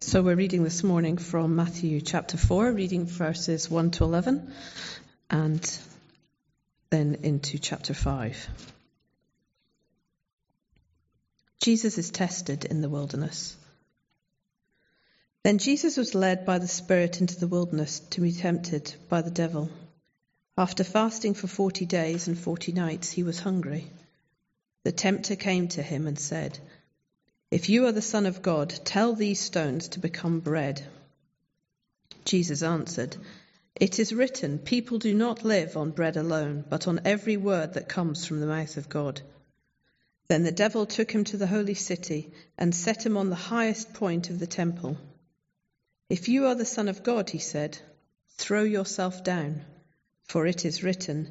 So we're reading this morning from Matthew chapter 4, reading verses 1 to 11, and then into chapter 5. Jesus is tested in the wilderness. Then Jesus was led by the Spirit into the wilderness to be tempted by the devil. After fasting for forty days and forty nights, he was hungry. The tempter came to him and said, if you are the Son of God, tell these stones to become bread. Jesus answered, It is written, People do not live on bread alone, but on every word that comes from the mouth of God. Then the devil took him to the holy city and set him on the highest point of the temple. If you are the Son of God, he said, throw yourself down, for it is written,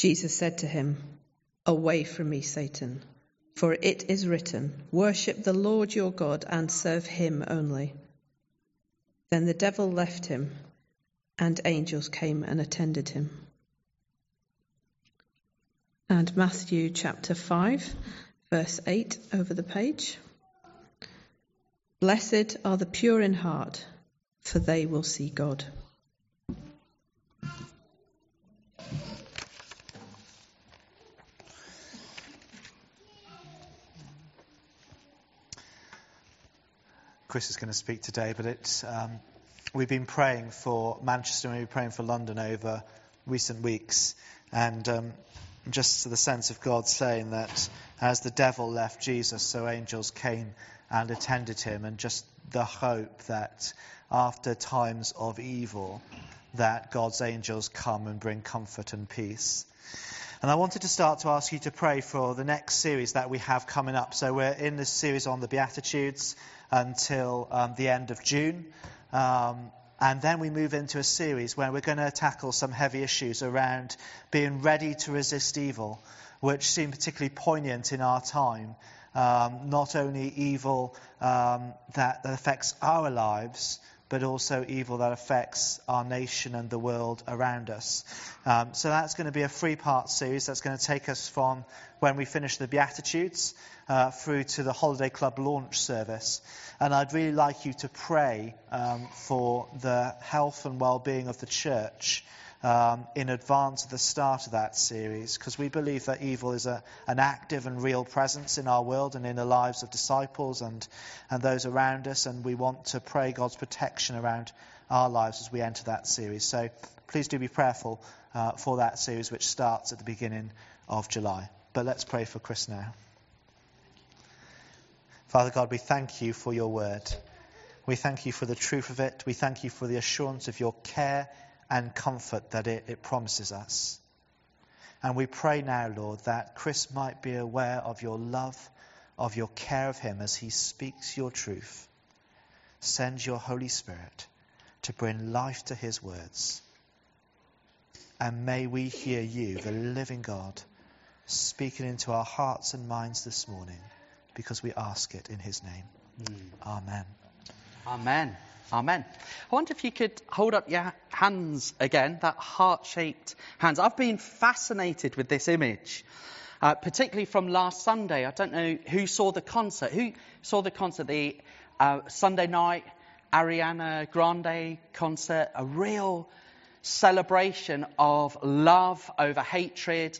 Jesus said to him, Away from me, Satan, for it is written, Worship the Lord your God and serve him only. Then the devil left him, and angels came and attended him. And Matthew chapter 5, verse 8 over the page. Blessed are the pure in heart, for they will see God. Chris is going to speak today, but it's, um, we've been praying for Manchester and we've been praying for London over recent weeks. And um, just the sense of God saying that as the devil left Jesus, so angels came and attended him, and just the hope that after times of evil, that God's angels come and bring comfort and peace. And I wanted to start to ask you to pray for the next series that we have coming up. So we're in this series on the Beatitudes until um, the end of June. Um, and then we move into a series where we're going to tackle some heavy issues around being ready to resist evil, which seem particularly poignant in our time. Um, not only evil um, that, that affects our lives, but also evil that affects our nation and the world around us. Um, so that's going to be a three part series that's going to take us from when we finish the Beatitudes uh, through to the Holiday Club launch service. And I'd really like you to pray um, for the health and well being of the church um, in advance of the start of that series, because we believe that evil is a, an active and real presence in our world and in the lives of disciples and, and those around us, and we want to pray God's protection around our lives as we enter that series. So please do be prayerful uh, for that series, which starts at the beginning of July. But let's pray for Chris now. Father God, we thank you for your word. We thank you for the truth of it. We thank you for the assurance of your care and comfort that it, it promises us. And we pray now, Lord, that Chris might be aware of your love, of your care of him as he speaks your truth. Send your Holy Spirit to bring life to his words. And may we hear you, the living God, speaking into our hearts and minds this morning, because we ask it in his name. Mm. Amen. Amen. Amen. I wonder if you could hold up your hands again, that heart shaped hands. I've been fascinated with this image, uh, particularly from last Sunday. I don't know who saw the concert. Who saw the concert? The uh, Sunday night Ariana Grande concert, a real celebration of love over hatred,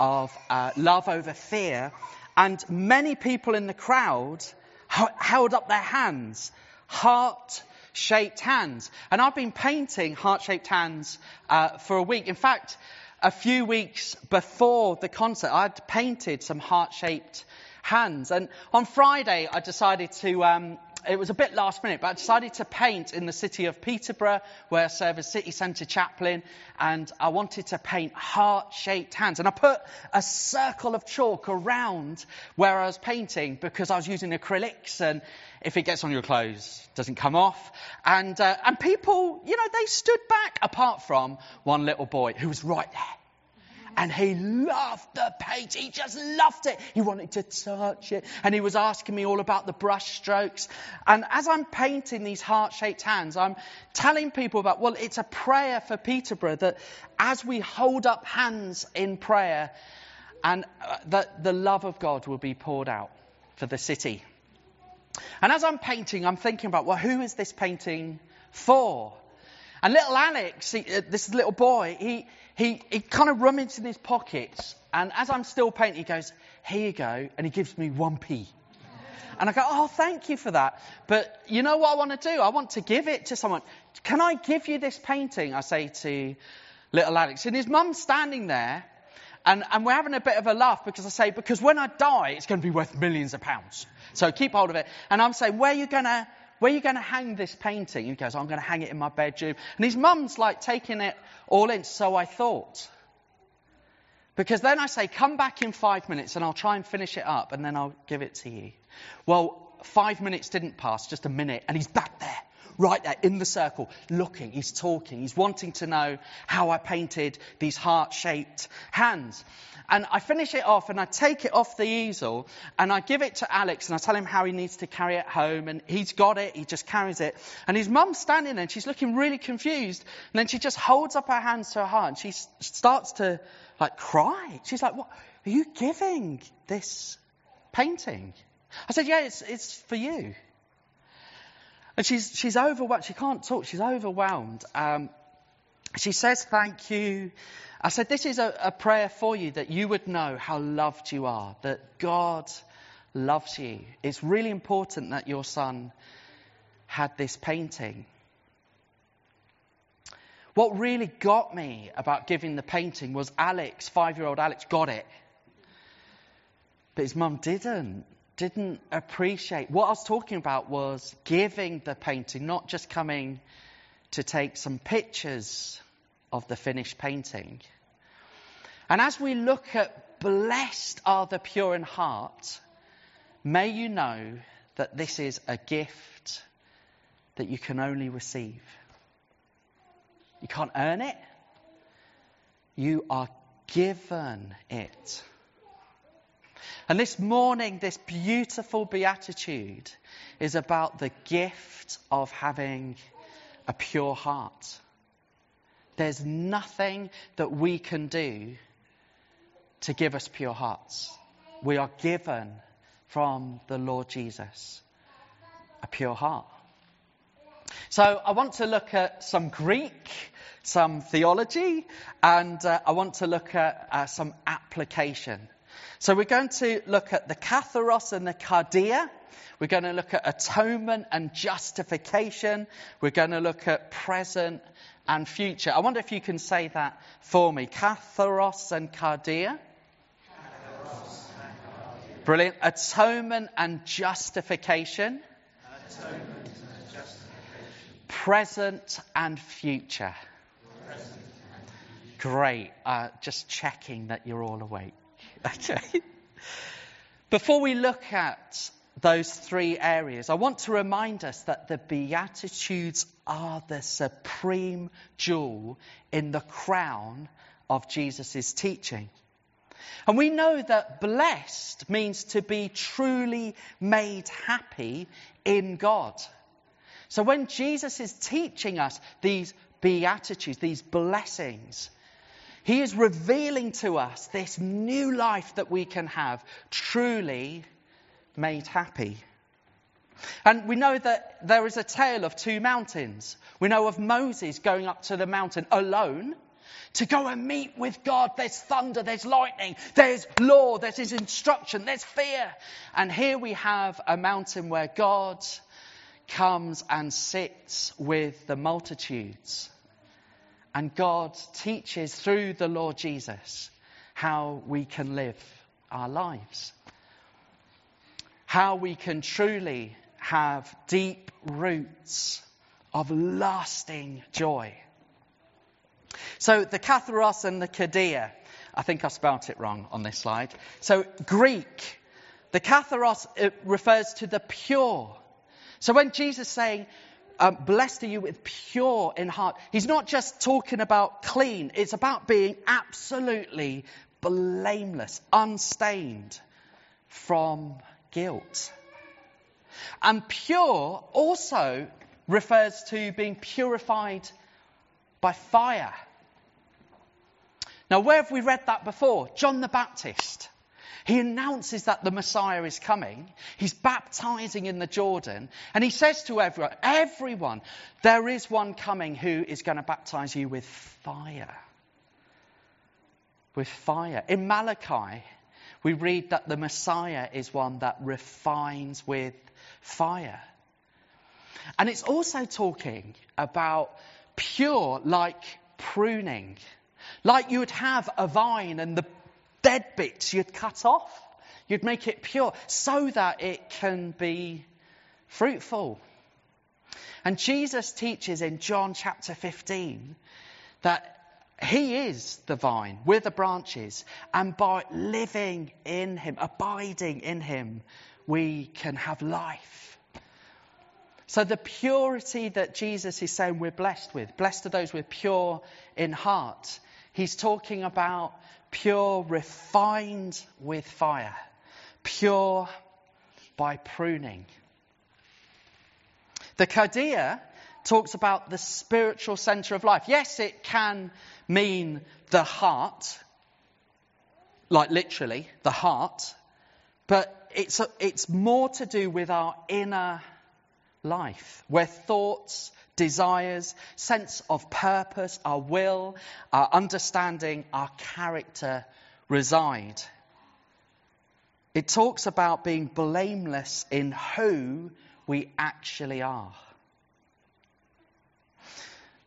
of uh, love over fear. And many people in the crowd held up their hands, heart shaped hands. And I've been painting heart shaped hands uh, for a week. In fact, a few weeks before the concert, I'd painted some heart shaped hands. And on Friday, I decided to um, it was a bit last minute, but I decided to paint in the city of Peterborough, where I serve as city centre chaplain, and I wanted to paint heart-shaped hands. And I put a circle of chalk around where I was painting because I was using acrylics, and if it gets on your clothes, it doesn't come off. And uh, and people, you know, they stood back, apart from one little boy who was right there and he loved the paint. He just loved it. He wanted to touch it. And he was asking me all about the brush strokes. And as I'm painting these heart shaped hands, I'm telling people about, well, it's a prayer for Peterborough that as we hold up hands in prayer, and uh, that the love of God will be poured out for the city. And as I'm painting, I'm thinking about, well, who is this painting for? And little Alex, he, uh, this little boy, he, he, he kind of rummaged in his pockets, and as I'm still painting, he goes, Here you go, and he gives me 1p. And I go, Oh, thank you for that. But you know what I want to do? I want to give it to someone. Can I give you this painting? I say to little Alex. And his mum's standing there, and, and we're having a bit of a laugh because I say, Because when I die, it's going to be worth millions of pounds. So keep hold of it. And I'm saying, Where are you going to where are you going to hang this painting? He goes, I'm going to hang it in my bedroom. And his mum's like taking it all in. So I thought. Because then I say, come back in five minutes and I'll try and finish it up and then I'll give it to you. Well, five minutes didn't pass, just a minute, and he's back there, right there in the circle, looking, he's talking, he's wanting to know how I painted these heart shaped hands. And I finish it off and I take it off the easel and I give it to Alex and I tell him how he needs to carry it home and he's got it, he just carries it. And his mum's standing there and she's looking really confused. And then she just holds up her hands to her heart and she starts to like cry. She's like, what are you giving this painting? I said, yeah, it's, it's for you. And she's, she's overwhelmed. She can't talk. She's overwhelmed. Um, she says, thank you. I said, This is a, a, prayer for you that you would know how loved you are, that God loves you. It's really important that your son had this painting. What really got me about giving the painting was Alex, five year old Alex, got it. But his mum didn't, didn't appreciate. What I was talking about was giving the painting, not just coming to take some pictures of the finished painting. And as we look at blessed are the pure in heart, may you know that this is a gift that you can only receive. You can't earn it. You are given it. And this morning, this beautiful beatitude is about the gift of having a pure heart. There's nothing that we can do to give us pure hearts. We are given from the Lord Jesus a pure heart. So I want to look at some Greek, some theology, and uh, I want to look at uh, some application. So we're going to look at the katharos and the kardia. We're going to look at atonement and justification. We're going to look at present and future. I wonder if you can say that for me. Katharos and kardia. Brilliant. Atonement and justification. Atonement and justification. Present and future. Present and Great. Uh, just checking that you're all awake. Okay. Before we look at those three areas, I want to remind us that the Beatitudes are the supreme jewel in the crown of Jesus' teaching. And we know that blessed means to be truly made happy in God. So when Jesus is teaching us these beatitudes, these blessings, he is revealing to us this new life that we can have, truly made happy. And we know that there is a tale of two mountains. We know of Moses going up to the mountain alone to go and meet with God. There's thunder, there's lightning, there's law, there's instruction, there's fear. And here we have a mountain where God comes and sits with the multitudes. And God teaches through the Lord Jesus how we can live our lives. How we can truly have deep roots of lasting joy. So the katharos and the kardia, I think I spelt it wrong on this slide. So Greek, the katharos refers to the pure. So when Jesus is saying, um, blessed are you with pure in heart, he's not just talking about clean, it's about being absolutely blameless, unstained from guilt. And pure also refers to being purified by fire. Now, where have we read that before? John the Baptist. He announces that the Messiah is coming. He's baptizing in the Jordan. And he says to everyone, everyone, there is one coming who is going to baptize you with fire. With fire. In Malachi, we read that the Messiah is one that refines with fire. And it's also talking about pure like pruning. Like you would have a vine and the dead bits you'd cut off. You'd make it pure so that it can be fruitful. And Jesus teaches in John chapter 15 that he is the vine, we're the branches, and by living in him, abiding in him, we can have life. So the purity that Jesus is saying we're blessed with, blessed are those with pure in heart. He's talking about pure, refined with fire, pure by pruning. The Kardia talks about the spiritual center of life. Yes, it can mean the heart, like literally, the heart, but it's, a, it's more to do with our inner life, where thoughts, desires, sense of purpose, our will, our understanding, our character reside. It talks about being blameless in who we actually are.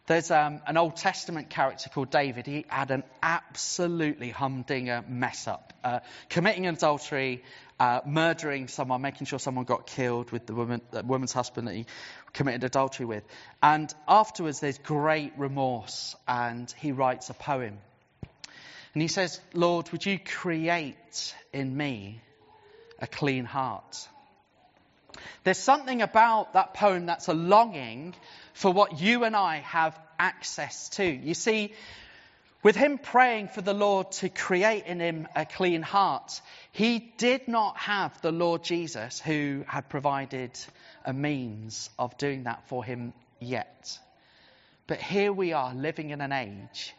There's um, an Old Testament character called David. He had an absolutely humdinger mess up, uh, committing adultery, uh, murdering someone, making sure someone got killed with the, woman, the woman's husband that he committed adultery with. And afterwards, there's great remorse, and he writes a poem. And he says, Lord, would you create in me a clean heart? There's something about that poem that's a longing for what you and I have access to. You see, with him praying for the Lord to create in him a clean heart, he did not have the Lord Jesus who had provided a means of doing that for him yet. But here we are living in an age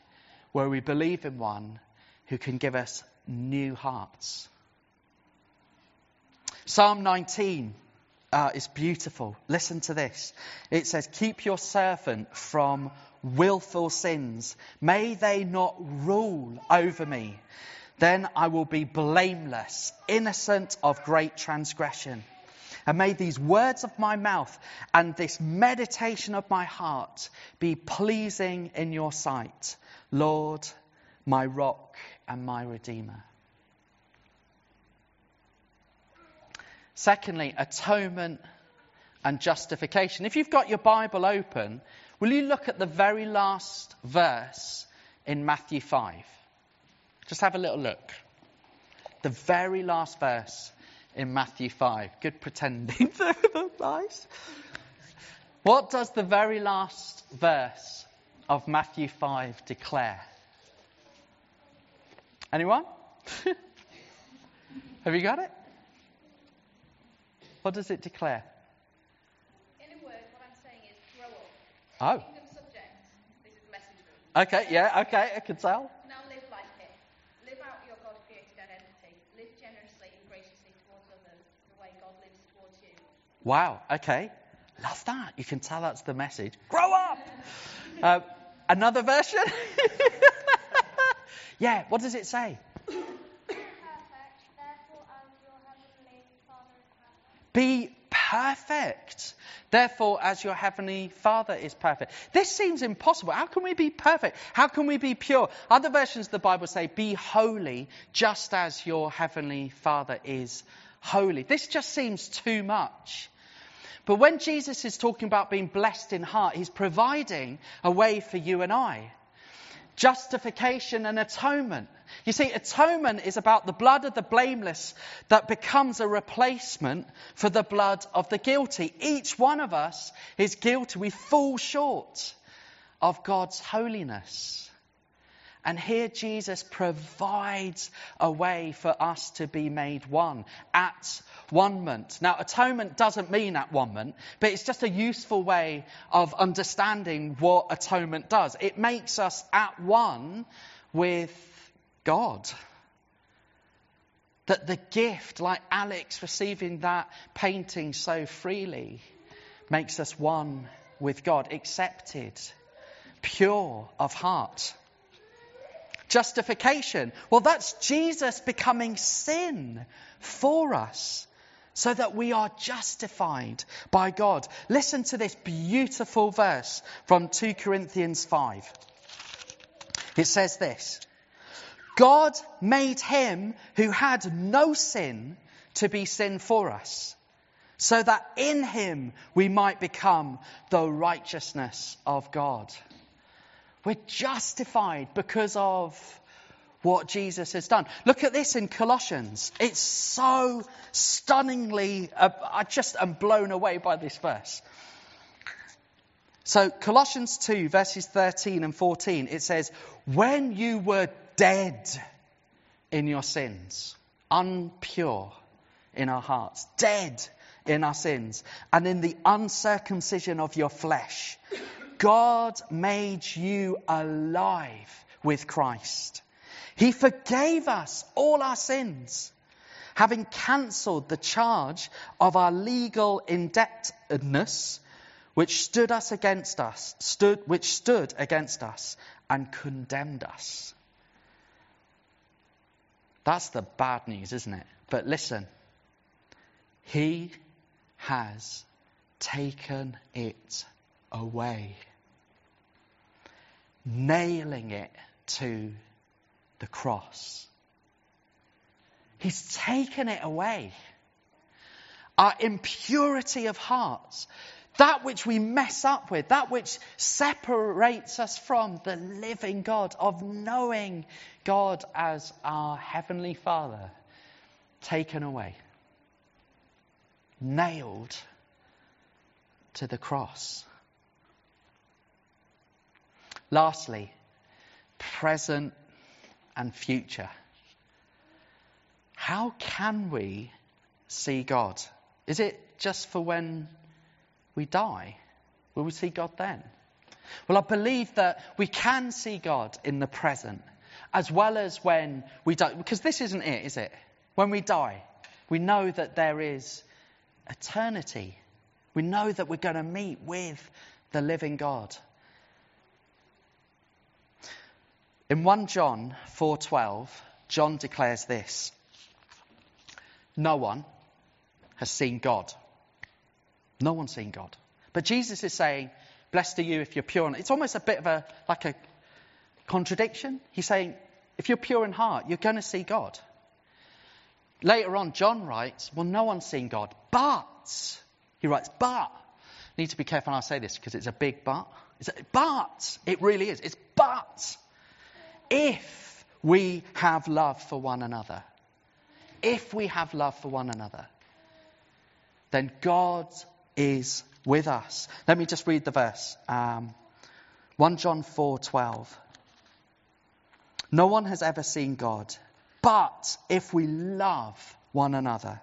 where we believe in one who can give us new hearts. Psalm 19 uh, is beautiful. Listen to this. It says, Keep your servant from willful sins. May they not rule over me. Then I will be blameless, innocent of great transgression. And may these words of my mouth and this meditation of my heart be pleasing in your sight, Lord, my rock and my redeemer. Secondly, atonement and justification. If you've got your Bible open, will you look at the very last verse in Matthew 5? Just have a little look. The very last verse in Matthew 5. Good pretending. nice. What does the very last verse of Matthew 5 declare? Anyone? Have you got it? What does it declare? In a word, what I'm saying is grow up. Oh. Kingdom subject. This is message room. Okay, yeah, okay, I can tell. Now live like it. Live out your God created identity. Live generously and graciously towards others the way God lives towards you. Wow, okay. Love that. You can tell that's the message. Grow up! Uh, another version? yeah, what does it say? Be perfect. Therefore, as your heavenly Father is perfect. This seems impossible. How can we be perfect? How can we be pure? Other versions of the Bible say, Be holy, just as your heavenly Father is holy. This just seems too much. But when Jesus is talking about being blessed in heart, he's providing a way for you and I. Justification and atonement. You see, atonement is about the blood of the blameless that becomes a replacement for the blood of the guilty. Each one of us is guilty. We fall short of God's holiness. And here Jesus provides a way for us to be made one at one moment. Now, atonement doesn't mean at one moment, but it's just a useful way of understanding what atonement does. It makes us at one with God. That the gift, like Alex receiving that painting so freely, makes us one with God, accepted, pure of heart. Justification. Well, that's Jesus becoming sin for us so that we are justified by God. Listen to this beautiful verse from 2 Corinthians 5. It says this God made him who had no sin to be sin for us, so that in him we might become the righteousness of God. We're justified because of what Jesus has done. Look at this in Colossians. It's so stunningly, uh, I just am blown away by this verse. So, Colossians 2, verses 13 and 14, it says, When you were dead in your sins, unpure in our hearts, dead in our sins, and in the uncircumcision of your flesh, God made you alive with Christ. He forgave us all our sins, having cancelled the charge of our legal indebtedness, which stood us against us, stood, which stood against us and condemned us. That's the bad news, isn't it? But listen, He has taken it away, nailing it to the cross. He's taken it away. Our impurity of hearts, that which we mess up with, that which separates us from the living God, of knowing God as our Heavenly Father, taken away, nailed to the cross. Lastly, present and future. How can we see God? Is it just for when we die? Will we see God then? Well, I believe that we can see God in the present as well as when we die. Because this isn't it, is it? When we die, we know that there is eternity. We know that we're going to meet with the living God. In 1 John 4:12, John declares this: No one has seen God. No one's seen God. But Jesus is saying, Blessed are you if you're pure. It's almost a bit of a like a contradiction. He's saying, if you're pure in heart, you're going to see God. Later on, John writes, Well, no one's seen God, but he writes, but. Need to be careful when I say this because it's a big but. It's a, but it really is. It's but if we have love for one another, if we have love for one another, then God is with us. Let me just read the verse. Um, 1 John 4:12. No one has ever seen God, but if we love one another,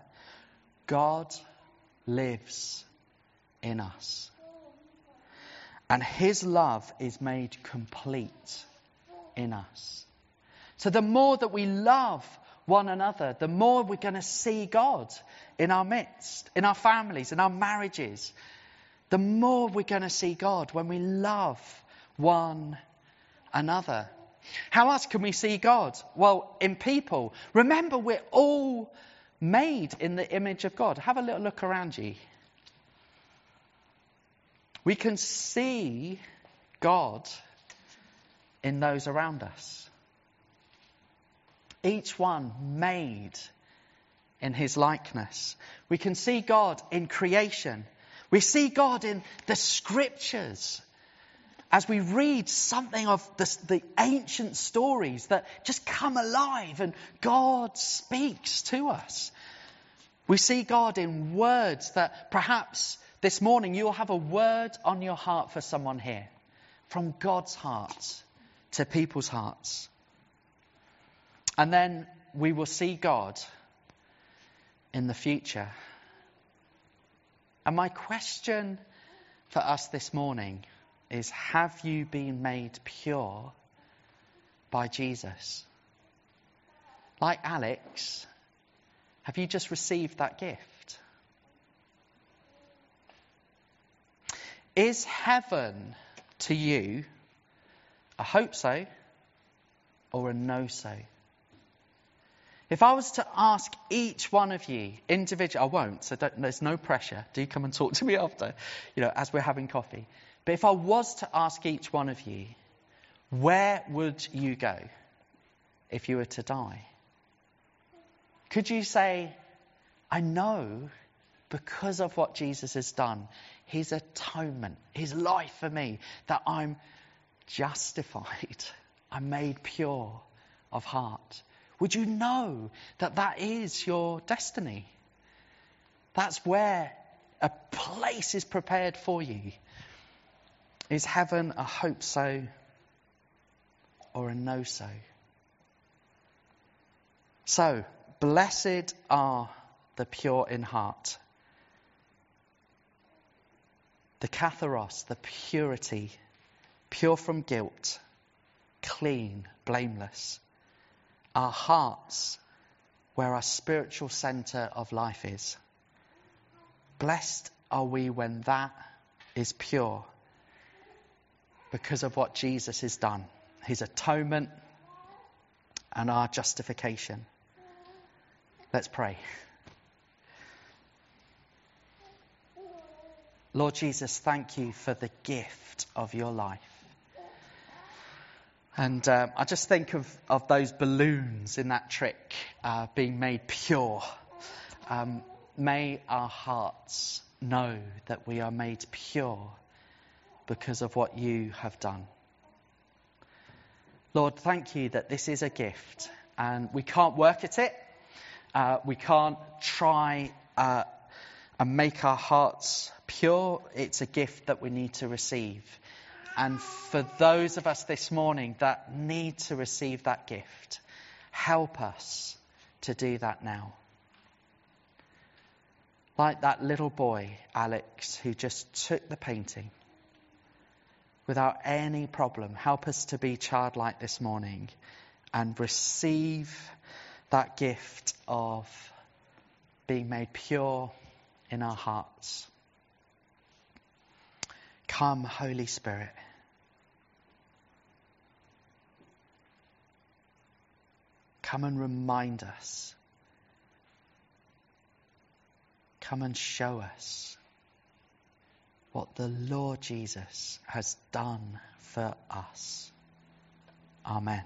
God lives in us. And his love is made complete in us. So the more that we love one another, the more we're going to see God in our midst, in our families, in our marriages. The more we're going to see God when we love one another. How else can we see God? Well, in people. Remember, we're all made in the image of God. Have a little look around you. We can see God in those around us. Each one made in his likeness. We can see God in creation. We see God in the scriptures as we read something of the, the, ancient stories that just come alive and God speaks to us. We see God in words that perhaps this morning you'll have a word on your heart for someone here from God's heart to people's hearts. And then we will see God in the future. And my question for us this morning is Have you been made pure by Jesus? Like Alex, have you just received that gift? Is heaven to you a hope so or a no so? If I was to ask each one of you individually, I won't, so there's no pressure. Do come and talk to me after, you know, as we're having coffee. But if I was to ask each one of you, where would you go if you were to die? Could you say, I know because of what Jesus has done, his atonement, his life for me, that I'm justified, I'm made pure of heart? Would you know that that is your destiny? That's where a place is prepared for you. Is heaven a hope so or a no so? So, blessed are the pure in heart. The katharos, the purity, pure from guilt, clean, blameless our hearts, where our spiritual center of life is. Blessed are we when that is pure because of what Jesus has done, his atonement and our justification. Let's pray. Lord Jesus, thank you for the gift of your life. And um, I just think of, of those balloons in that trick uh, being made pure. Um, may our hearts know that we are made pure because of what you have done. Lord, thank you that this is a gift and we can't work at it. Uh, we can't try uh, and make our hearts pure. It's a gift that we need to receive. And for those of us this morning that need to receive that gift, help us to do that now. Like that little boy, Alex, who just took the painting without any problem. Help us to be childlike this morning and receive that gift of being made pure in our hearts. Come, Holy Spirit. Come and remind us. Come and show us what the Lord Jesus has done for us. Amen.